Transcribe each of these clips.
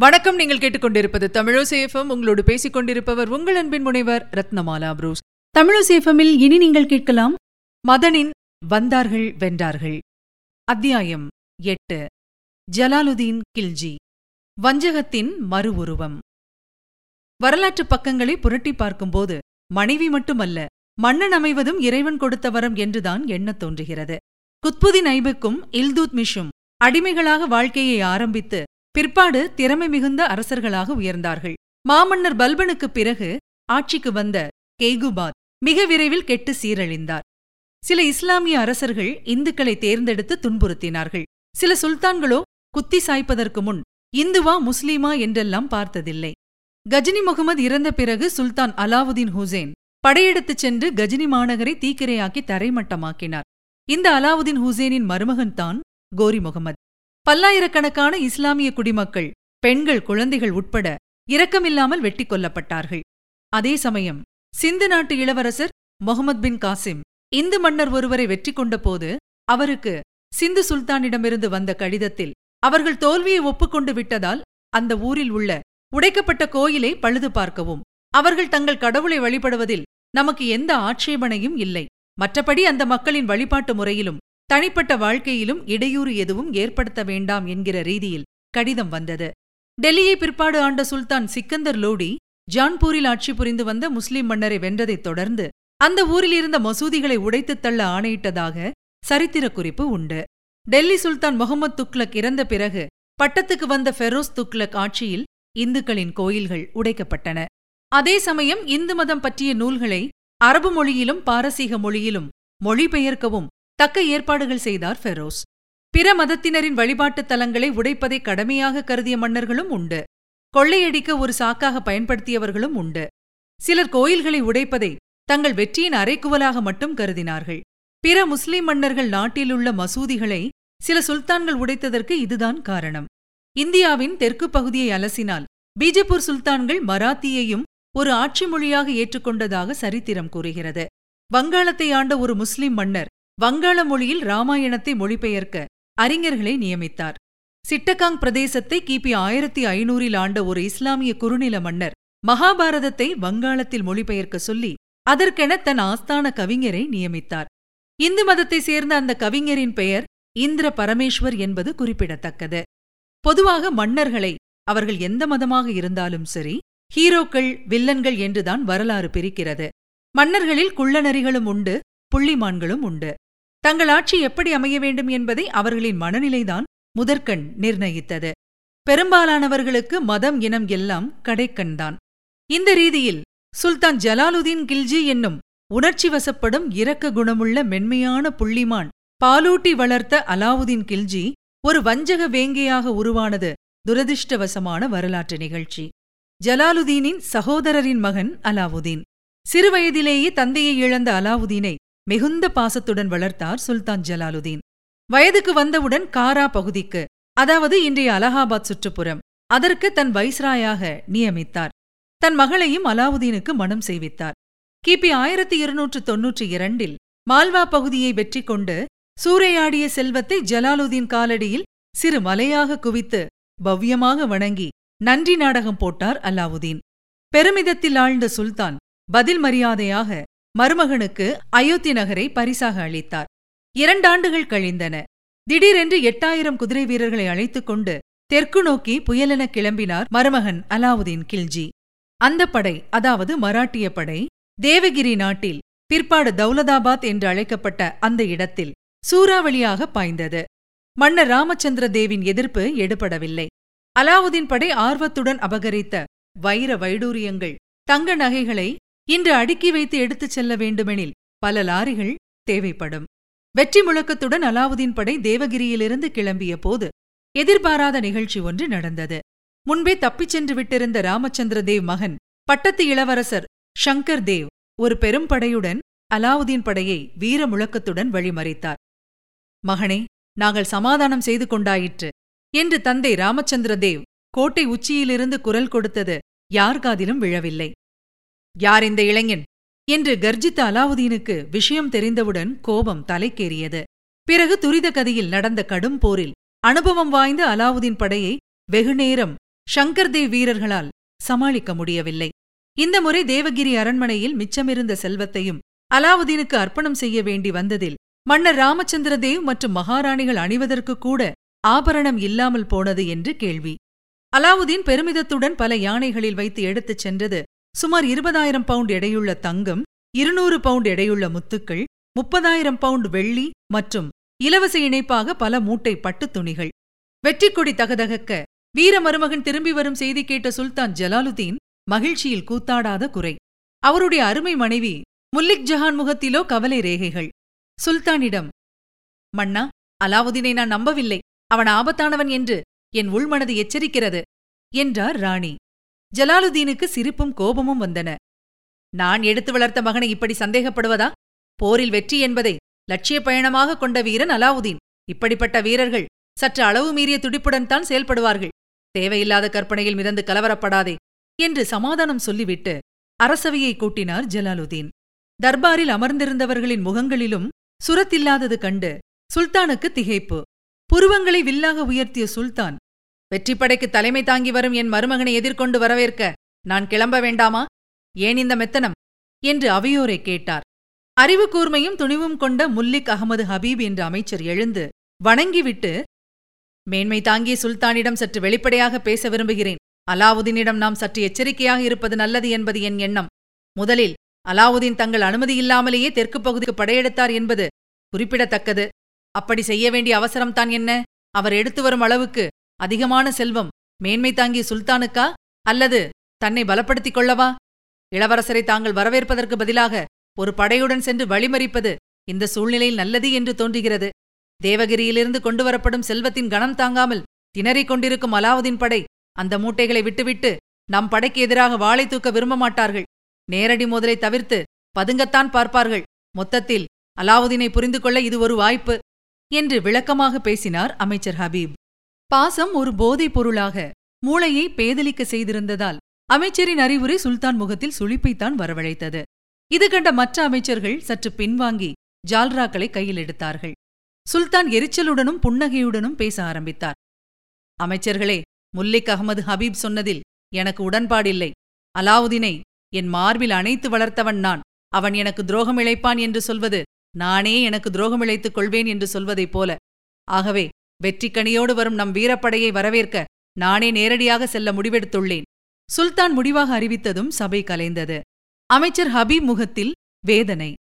வணக்கம். நீங்கள் கேட்டுக்கொண்டிருப்பது தமிழசேஃபம் உங்களோடு பேசிக் கொண்டிருப்பவர் உங்கள் அன்பின் முனைவர் ரத்னமாலா புரூஸ். தமிழசேஃபமில் இனி நீங்கள் கேட்கலாம் மதனின் வந்தார்கள் வென்றார்கள். அத்தியாயம் எட்டு. ஜலாலுதீன் கில்ஜி வஞ்சகத்தின் மறு உருவம். வரலாற்றுப் பக்கங்களை புரட்டி பார்க்கும்போது மனைவி மட்டுமல்ல மன்னன் அமைவதும் இறைவன் கொடுத்த வரம் என்றுதான் எண்ணத் தோன்றுகிறது. குத்புதீன் ஐபுக்கும் இல்தூத் மிஷும் அடிமைகளாக வாழ்க்கையை ஆரம்பித்து பிற்பாடு திறமை மிகுந்த அரசர்களாக உயர்ந்தார்கள். மாமன்னர் பல்பனுக்குப் பிறகு ஆட்சிக்கு வந்த கேகுபாத் மிக விரைவில் கெட்டு சீரழிந்தார். சில இஸ்லாமிய அரசர்கள் இந்துக்களை தேர்ந்தெடுத்து துன்புறுத்தினார்கள். சில சுல்தான்களோ குத்தி சாய்ப்பதற்கு முன் இந்துவா முஸ்லீமா என்றெல்லாம் பார்த்ததில்லை. கஜினி முகமது இறந்த பிறகு சுல்தான் அலாவுதீன் ஹுசேன் படையெடுத்துச் சென்று கஜினி மாநகரை தீக்கிரையாக்கி தரைமட்டமாக்கினார். இந்த அலாவுதீன் ஹுசேனின் மருமகன்தான் கோரி முகமது. பல்லாயிரக்கணக்கான இஸ்லாமிய குடிமக்கள் பெண்கள் குழந்தைகள் உட்பட இரக்கமில்லாமல் வெட்டிக் கொல்லப்பட்டார்கள். அதே சமயம் சிந்து நாட்டு இளவரசர் முகமது பின் காசிம் இந்து மன்னர் ஒருவரை வெற்றி கொண்டபோது அவருக்கு சிந்து சுல்தானிடமிருந்து வந்த கடிதத்தில் அவர்கள் தோல்வியை ஒப்புக்கொண்டு விட்டதால் அந்த ஊரில் உள்ள உடைக்கப்பட்ட கோயிலை பழுது பார்க்கவும் அவர்கள் தங்கள் கடவுளை வழிபடுவதில் நமக்கு எந்த ஆட்சேபனையும் இல்லை. மற்றபடி அந்த மக்களின் வழிபாட்டு முறையிலும் தனிப்பட்ட வாழ்க்கையிலும் இடையூறு எதுவும் ஏற்படுத்த வேண்டாம் என்கிற ரீதியில் கடிதம் வந்தது. டெல்லியை பிற்பாடு ஆண்ட சுல்தான் சிக்கந்தர் லோடி ஜான்பூரில் ஆட்சி புரிந்து வந்த முஸ்லிம் மன்னரை வென்றதைத் தொடர்ந்து அந்த ஊரில் இருந்த மசூதிகளை உடைத்துத் தள்ள ஆணையிட்டதாக சரித்திர குறிப்பு உண்டு. டெல்லி சுல்தான் முகமது துக்லக் இறந்த பிறகு பட்டத்துக்கு வந்த ஃபெரோஸ் துக்லக் ஆட்சியில் இந்துக்களின் கோயில்கள் உடைக்கப்பட்டன. அதே சமயம் இந்து மதம் பற்றிய நூல்களை அரபு மொழியிலும் பாரசீக மொழியிலும் மொழிபெயர்க்கவும் தக்க ஏற்பாடுகள் செய்தார் ஃபெரோஸ். பிற மதத்தினரின் வழிபாட்டுத் தலங்களை உடைப்பதை கடமையாக கருதிய மன்னர்களும் உண்டு. கொள்ளையடிக்க ஒரு சாக்காக பயன்படுத்தியவர்களும் உண்டு. சிலர் கோயில்களை உடைப்பதை தங்கள் வெற்றியின் அரைக்குவலாக மட்டும் கருதினார்கள். பிற முஸ்லிம் மன்னர்கள் நாட்டிலுள்ள மசூதிகளை சில சுல்தான்கள் உடைத்ததற்கு இதுதான் காரணம். இந்தியாவின் தெற்கு பகுதியை அலசினால் பீஜப்பூர் சுல்தான்கள் மராத்தியையும் ஒரு ஆட்சி மொழியாக ஏற்றுக்கொண்டதாக சரித்திரம் கூறுகிறது. வங்காளத்தை ஆண்ட ஒரு முஸ்லிம் மன்னர் வங்காள மொழியில் ராமாயணத்தை மொழிபெயர்க்க அறிஞர்களை நியமித்தார். சிட்டகாங் பிரதேசத்தை கிபி ஆயிரத்தி ஐநூறில் ஆண்ட ஒரு இஸ்லாமிய குறுநில மன்னர் மகாபாரதத்தை வங்காளத்தில் மொழிபெயர்க்க சொல்லி அதற்கென தன் ஆஸ்தான கவிஞரை நியமித்தார். இந்து மதத்தை சேர்ந்த அந்த கவிஞரின் பெயர் இந்திர பரமேஸ்வர் என்பது குறிப்பிடத்தக்கது. பொதுவாக மன்னர்களை அவர்கள் எந்த மதமாக இருந்தாலும் சரி ஹீரோக்கள் வில்லன்கள் என்றுதான் வரலாறு பிரிக்கிறது. மன்னர்களில் குள்ளநரிகளும் உண்டு புள்ளிமான்களும் உண்டு. தங்கள் ஆட்சி எப்படி அமைய வேண்டும் என்பதை அவர்களின் மனநிலைதான் முதற்கண் நிர்ணயித்தது. பெரும்பாலானவர்களுக்கு மதம் இனம் எல்லாம் கடைக்கண்தான் இந்த ரீதியில் சுல்தான் ஜலாலுதீன் கில்ஜி என்னும் உணர்ச்சி வசப்படும் இரக்க குணமுள்ள மென்மையான புள்ளிமான் பாலூட்டி வளர்த்த அலாவுதீன் கில்ஜி ஒரு வஞ்சக வேங்கையாக உருவானது துரதிருஷ்டவசமான வரலாற்று நிகழ்ச்சி. ஜலாலுதீனின் சகோதரரின் மகன் அலாவுதீன். சிறுவயதிலேயே தந்தையை இழந்த அலாவுதீனை மிகுந்த பாசத்துடன் வளர்த்தார் சுல்தான் ஜலாலுதீன். வயதுக்கு வந்தவுடன் காரா பகுதிக்கு அதாவது இன்றைய அலகாபாத் சுற்றுப்புறம் அதற்கு தன் வைஸ்ராயாக நியமித்தார். தன் மகளையும் அலாவுதீனுக்கு மனம் செய்வித்தார். கிபி ஆயிரத்தி இருநூற்று தொன்னூற்றி இரண்டில் மால்வா பகுதியை வெற்றி கொண்டு சூறையாடிய செல்வத்தை ஜலாலுதீன் காலடியில் சிறு மலையாக குவித்து பவ்யமாக வணங்கி நன்றி நாடகம் போட்டார் அல்லாவுதீன் பெருமிதத்தில் ஆழ்ந்த சுல்தான் பதில் மரியாதையாக மருமகனுக்கு அயோத்தி நகரை பரிசாக அளித்தார். இரண்டாண்டுகள் கழிந்தன. திடீரென்று எட்டாயிரம் குதிரை வீரர்களை அழைத்துக் கொண்டு தெற்கு நோக்கி புயலென கிளம்பினார் மருமகன் அலாவுதீன் கில்ஜி. அந்த படை அதாவது மராட்டிய படை தேவகிரி நாட்டில் பிற்பாடு தௌலதாபாத் என்று அழைக்கப்பட்ட அந்த இடத்தில் சூறாவளியாக பாய்ந்தது. மன்னர் ராமச்சந்திர தேவின் எதிர்ப்பு எடுபடவில்லை. அலாவுதீன் படை ஆர்வத்துடன் அபகரித்த வைர வைடூரியங்கள் தங்க நகைகளை இன்று அடுக்கி வைத்து எடுத்துச் செல்ல வேண்டுமெனில் பல லாரிகள் தேவைப்படும். வெற்றி முழக்கத்துடன் அலாவுதீன் படை தேவகிரியிலிருந்து கிளம்பிய போது எதிர்பாராத நிகழ்ச்சி ஒன்று நடந்தது. முன்பே தப்பிச் சென்று விட்டிருந்த ராமச்சந்திர தேவ் மகன் பட்டத்து இளவரசர் ஷங்கர் தேவ் ஒரு பெரும் படையுடன் அலாவுதீன் படையை வீர முழக்கத்துடன் வழிமறித்தார். மகனே நாங்கள் சமாதானம் செய்து கொண்டாயிற்று என்று தந்தை ராமச்சந்திர தேவ் கோட்டை உச்சியிலிருந்து குரல் கொடுத்தது யார் காதிலும் விழவில்லை. யார் இந்த இளைஞன்? என்று கர்ஜித்த அலாவுதீனுக்கு விஷயம் தெரிந்தவுடன் கோபம் தலைக்கேறியது. பிறகு துரித கதியில் நடந்த கடும் போரில் அனுபவம் வாய்ந்த அலாவுதீன் படையை வெகுநேரம் ஷங்கர்தேவ் வீரர்களால் சமாளிக்க முடியவில்லை. இந்த முறை தேவகிரி அரண்மனையில் மிச்சமிருந்த செல்வத்தையும் அலாவுதீனுக்கு அர்ப்பணம் செய்ய வேண்டி வந்ததில் மன்னர் ராமச்சந்திர தேவ் மற்றும் மகாராணிகள் அணிவதற்கு கூட ஆபரணம் இல்லாமல் போனது என்று கேள்வி. அலாவுதீன் பெருமிதத்துடன் பல யானைகளில் வைத்து எடுத்துச் சென்றது சுமார் இருபதாயிரம் பவுண்ட் எடையுள்ள தங்கம் இருநூறு பவுண்ட் எடையுள்ள முத்துக்கள் முப்பதாயிரம் பவுண்ட் வெள்ளி மற்றும் இலவச இணைப்பாக பல மூட்டை பட்டுத் துணிகள். வெற்றிக்கொடி தகதகக்க வீர மருமகன் திரும்பி வரும் செய்தி கேட்ட சுல்தான் ஜலாலுதீன் மகிழ்ச்சியில் கூத்தாடாத குறை. அவருடைய அருமை மனைவி முல்லிக் ஜஹான் முகத்திலோ கவலை ரேகைகள். சுல்தானிடம் மன்னா அலாவுதீனை நான் நம்பவில்லை. அவன் ஆபத்தானவன் என்று என் உள்மனது எச்சரிக்கிறது என்றார் ராணி. ஜலாலுதீனுக்கு சிரிப்பும் கோபமும் வந்தன. நான் எடுத்து வளர்த்த மகனை இப்படி சந்தேகப்படுவதா? போரில் வெற்றி என்பதை லட்சிய பயணமாக கொண்ட வீரன் அலாவுதீன். இப்படிப்பட்ட வீரர்கள் சற்று அளவு மீறிய துடிப்புடன் தான் செயல்படுவார்கள். தேவையில்லாத கற்பனையில் மிதந்து கலவரப்படாதே என்று சமாதானம் சொல்லிவிட்டு அரசவையை கூட்டினார் ஜலாலுதீன். தர்பாரில் அமர்ந்திருந்தவர்களின் முகங்களிலும் சுரத்தில்லாதது கண்டு சுல்தானுக்கு திகைப்பு. புருவங்களை வில்லாக உயர்த்திய சுல்தான் வெற்றிப்படைக்கு தலைமை தாங்கி வரும் என் மருமகனை எதிர்கொண்டு வரவேற்க நான் கிளம்ப வேண்டாமா? ஏன் இந்த மெத்தனம்? என்று அவையோரை கேட்டார். அறிவு கூர்மையும் துணிவும் கொண்ட முல்லிக் அகமது ஹபீப் என்ற அமைச்சர் எழுந்து வணங்கிவிட்டு மேன்மை தாங்கிய சுல்தானிடம் சற்று வெளிப்படையாக பேச விரும்புகிறேன். அலாவுதீனிடம் நாம் சற்று எச்சரிக்கையாக இருப்பது நல்லது என்பது என் எண்ணம். முதலில் அலாவுதீன் தங்கள் அனுமதி இல்லாமலேயே தெற்கு பகுதிக்கு படையெடுத்தார் என்பது குறிப்பிடத்தக்கது. அப்படி செய்ய வேண்டிய அவசரம்தான் என்ன? அவர் எடுத்து வரும் அளவுக்கு அதிகமான செல்வம் மேன்மை தாங்கிய சுல்தானுக்கா? அல்லது தன்னை பலப்படுத்திக் கொள்ளவா? இளவரசரை தாங்கள் வரவேற்பதற்கு பதிலாக ஒரு படையுடன் சென்று வழிமறிப்பது இந்த சூழ்நிலையில் நல்லது என்று தோன்றுகிறது. தேவகிரியிலிருந்து கொண்டு வரப்படும் செல்வத்தின் கணம் தாங்காமல் திணறிக் கொண்டிருக்கும் அலாவுதீன் படை அந்த மூட்டைகளை விட்டுவிட்டு நம் படைக்கு எதிராக வாளை தூக்க விரும்ப மாட்டார்கள். நேரடி மோதலை தவிர்த்து பதுங்கத்தான் பார்ப்பார்கள். மொத்தத்தில் அலாவுதீனை புரிந்து கொள்ள இது ஒரு வாய்ப்பு என்று விளக்கமாக பேசினார் அமைச்சர் ஹபீப். பாசம் ஒரு போதைப் பொருளாக மூளையை பேதலிக்க செய்திருந்ததால் அமைச்சரின் அறிவுரை சுல்தான் முகத்தில் சுளிப்பைத்தான் வரவழைத்தது. இது கண்ட மற்ற அமைச்சர்கள் சற்று பின்வாங்கி ஜால்ராக்களை கையில் எடுத்தார்கள். சுல்தான் எரிச்சலுடனும் புன்னகையுடனும் பேச ஆரம்பித்தார். அமைச்சர்களே முல்லிக் அகமது ஹபீப் சொன்னதில் எனக்கு உடன்பாடில்லை. அலாவுதீனை என் மார்பில் அணைத்து வளர்த்தவன் நான். அவன் எனக்கு துரோகம் இழைப்பான் என்று சொல்வது நானே எனக்கு துரோகம் இழைத்துக் கொள்வேன் என்று சொல்வதைப் போல. ஆகவே வெற்றிக்கணியோடு வரும் நம் வீரப்படையை வரவேற்க நானே நேரடியாக செல்ல முடிவெடுத்துள்ளேன். சுல்தான் முடிவாக அறிவித்ததும் சபை கலைந்தது. அமைச்சர் ஹபீப் முகத்தில் வேதனை.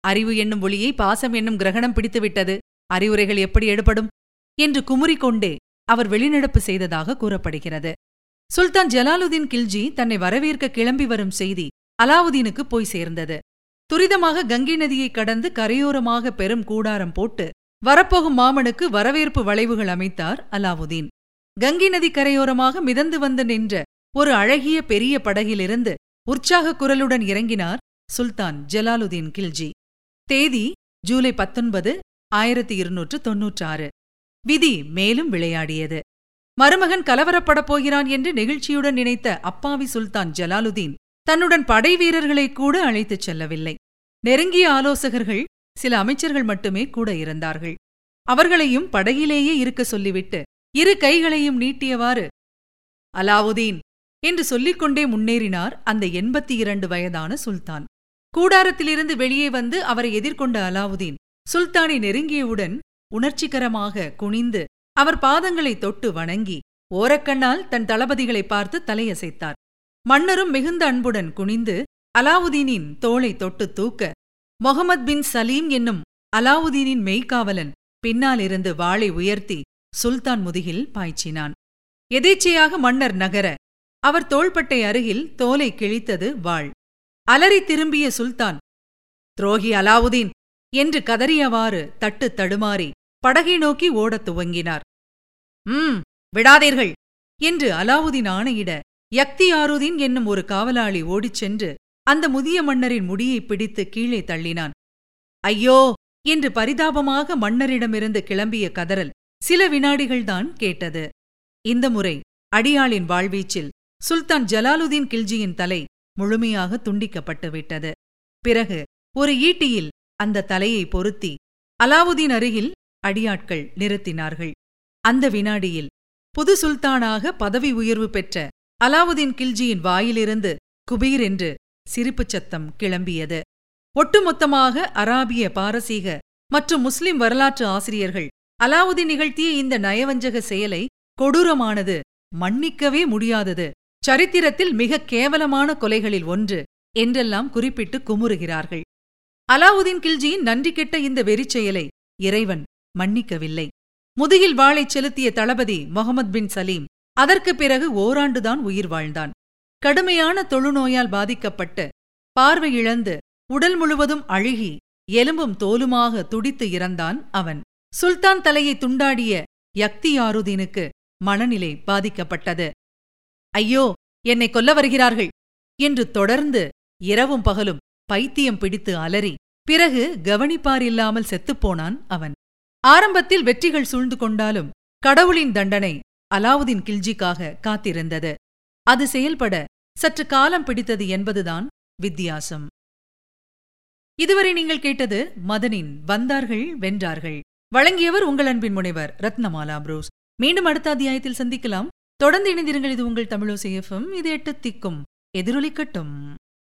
அறிவு என்னும் ஒளியை பாசம் என்னும் கிரகணம் பிடித்துவிட்டது. அறிவுரைகள் எப்படி எடுபடும் என்று குமுறிக்கொண்டே அவர் வெளிநடப்பு செய்ததாக கூறப்படுகிறது. சுல்தான் ஜலாலுதீன் கில்ஜி தன்னை வரவேற்க கிளம்பி வரும் செய்தி அலாவுதீனுக்கு போய் சேர்ந்தது. துரிதமாக கங்கை நதியை கடந்து கரையோரமாக பெரும் கூடாரம் போட்டு வரப்போகும் மாமனுக்கு வரவேற்பு வளைவுகள் அமைத்தார் அலாவுதீன். கங்கை நதி கரையோரமாக மிதந்து வந்து நின்ற ஒரு அழகிய பெரிய படகிலிருந்து உற்சாக குரலுடன் இறங்கினார் சுல்தான் ஜலாலுதீன் கில்ஜி. தேதி ஜூலை பத்தொன்பது ஆயிரத்தி இருநூற்று தொன்னூற்றாறு. விதி மேலும் விளையாடியது. மருமகன் கலவரப்படப் போகிறான் என்று நெகிழ்ச்சியுடன் நினைத்த அப்பாவி சுல்தான் ஜலாலுதீன் தன்னுடன் படை வீரர்களை கூட அழைத்துச் செல்லவில்லை. நெருங்கிய ஆலோசகர்கள் சில அமைச்சர்கள் மட்டுமே கூட இருந்தார்கள். அவர்களையும் படகிலேயே இருக்க சொல்லிவிட்டு இரு கைகளையும் நீட்டியவாறு அலாவுதீன் என்று சொல்லிக்கொண்டே முன்னேறினார் அந்த எண்பத்தி இரண்டு வயதான சுல்தான். கூடாரத்திலிருந்து வெளியே வந்து அவரை எதிர்கொண்ட அலாவுதீன் சுல்தானை நெருங்கியவுடன் உணர்ச்சிகரமாக குனிந்து அவர் பாதங்களை தொட்டு வணங்கி ஓரக்கண்ணால் தன் தளபதிகளை பார்த்து தலையசைத்தார். மன்னரும் மிகுந்த அன்புடன் குனிந்து அலாவுதீனின் தோளை தொட்டு தூக்க மொஹமத் பின் சலீம் என்னும் அலாவுதீனின் மெய்க்காவலன் பின்னாலிருந்து வாளை உயர்த்தி சுல்தான் முதுகில் பாய்ச்சினான். எதேச்சையாக மன்னர் நகர அவர் தோள்பட்டை அருகில் தோலை கிழித்தது வாள். அலறி திரும்பிய சுல்தான் துரோகி அலாவுதீன் என்று கதறியவாறு தட்டு தடுமாறி படகை நோக்கி ஓடத் துவங்கினார். ம் விடாதீர்கள் என்று அலாவுதீன் ஆணையிட யக்தி ஆருதீன் என்னும் ஒரு காவலாளி ஓடிச் சென்று அந்த முதிய மன்னரின் முடியை பிடித்து கீழே தள்ளினான். ஐயோ! என்று பரிதாபமாக மன்னரிடமிருந்து கிளம்பிய கதறல் சில வினாடிகள்தான் கேட்டது. இந்த முறை அடியாளின் வாழ்வீச்சில் சுல்தான் ஜலாலுதீன் கில்ஜியின் தலை முழுமையாக துண்டிக்கப்பட்டு விட்டது. பிறகு ஒரு ஈட்டியில் அந்த தலையை பொருத்தி அலாவுதீன் அருகில் அடியாட்கள் நிறுத்தினார்கள். அந்த வினாடியில் புது சுல்தானாக பதவி உயர்வு பெற்ற அலாவுதீன் கில்ஜியின் வாயிலிருந்து குபீர் என்று சிரிப்புச் சத்தம் கிளம்பியது. ஒட்டுமொத்தமாக அராபிய பாரசீக மற்றும் முஸ்லிம் வரலாற்று ஆசிரியர்கள் அலாவுதீன் நிகழ்த்திய இந்த நயவஞ்சக செயலை கொடூரமானது மன்னிக்கவே முடியாதது. சரித்திரத்தில் மிக கேவலமான கொலைகளில் ஒன்று என்றெல்லாம் குறிப்பிட்டு குமுறுகிறார்கள். அலாவுதீன் கில்ஜியின் நன்றி கெட்ட இந்த வெறிச் செயலை இறைவன் மன்னிக்கவில்லை. முதுகில் வாளைச் செலுத்திய தளபதி முகமது பின் சலீம் அதற்குப் பிறகு ஓராண்டுதான் உயிர் வாழ்ந்தான். கடுமையான தொழுநோயால் பாதிக்கப்பட்டு பார்வை இழந்து உடல் முழுவதும் அழுகி எலும்பும் தோலுமாக துடித்து இறந்தான் அவன். சுல்தான் தலையை துண்டாடிய யக்தியாருதீனுக்கு மனநிலை பாதிக்கப்பட்டது. ஐயோ என்னை கொல்ல வருகிறார்கள் என்று தொடர்ந்து இரவும் பகலும் பைத்தியம் பிடித்து அலறி பிறகு கவனிப்பாரில்லாமல் செத்துப்போனான் அவன். ஆரம்பத்தில் வெற்றிகள் சூழ்ந்து கொண்டாலும் கடவுளின் தண்டனை அலாவுதீன் கில்ஜிக்காக காத்திருந்தது. அது செயல்பட சற்று காலம் பிடித்தது என்பதுதான் வித்தியாசம். இதுவரை நீங்கள் கேட்டது மதனின் வந்தார்கள் வென்றார்கள். வழங்கியவர் உங்கள் அன்பின் முனைவர் ரத்னமாலா புரூஸ். மீண்டும் அடுத்த அத்தியாயத்தில் சந்திக்கலாம். தொடர்ந்து இணைந்திருங்கள். இது உங்கள் தமிழோ சேஃபம் இது எட்டு திக்கும். எதிரொலிக்கட்டும்.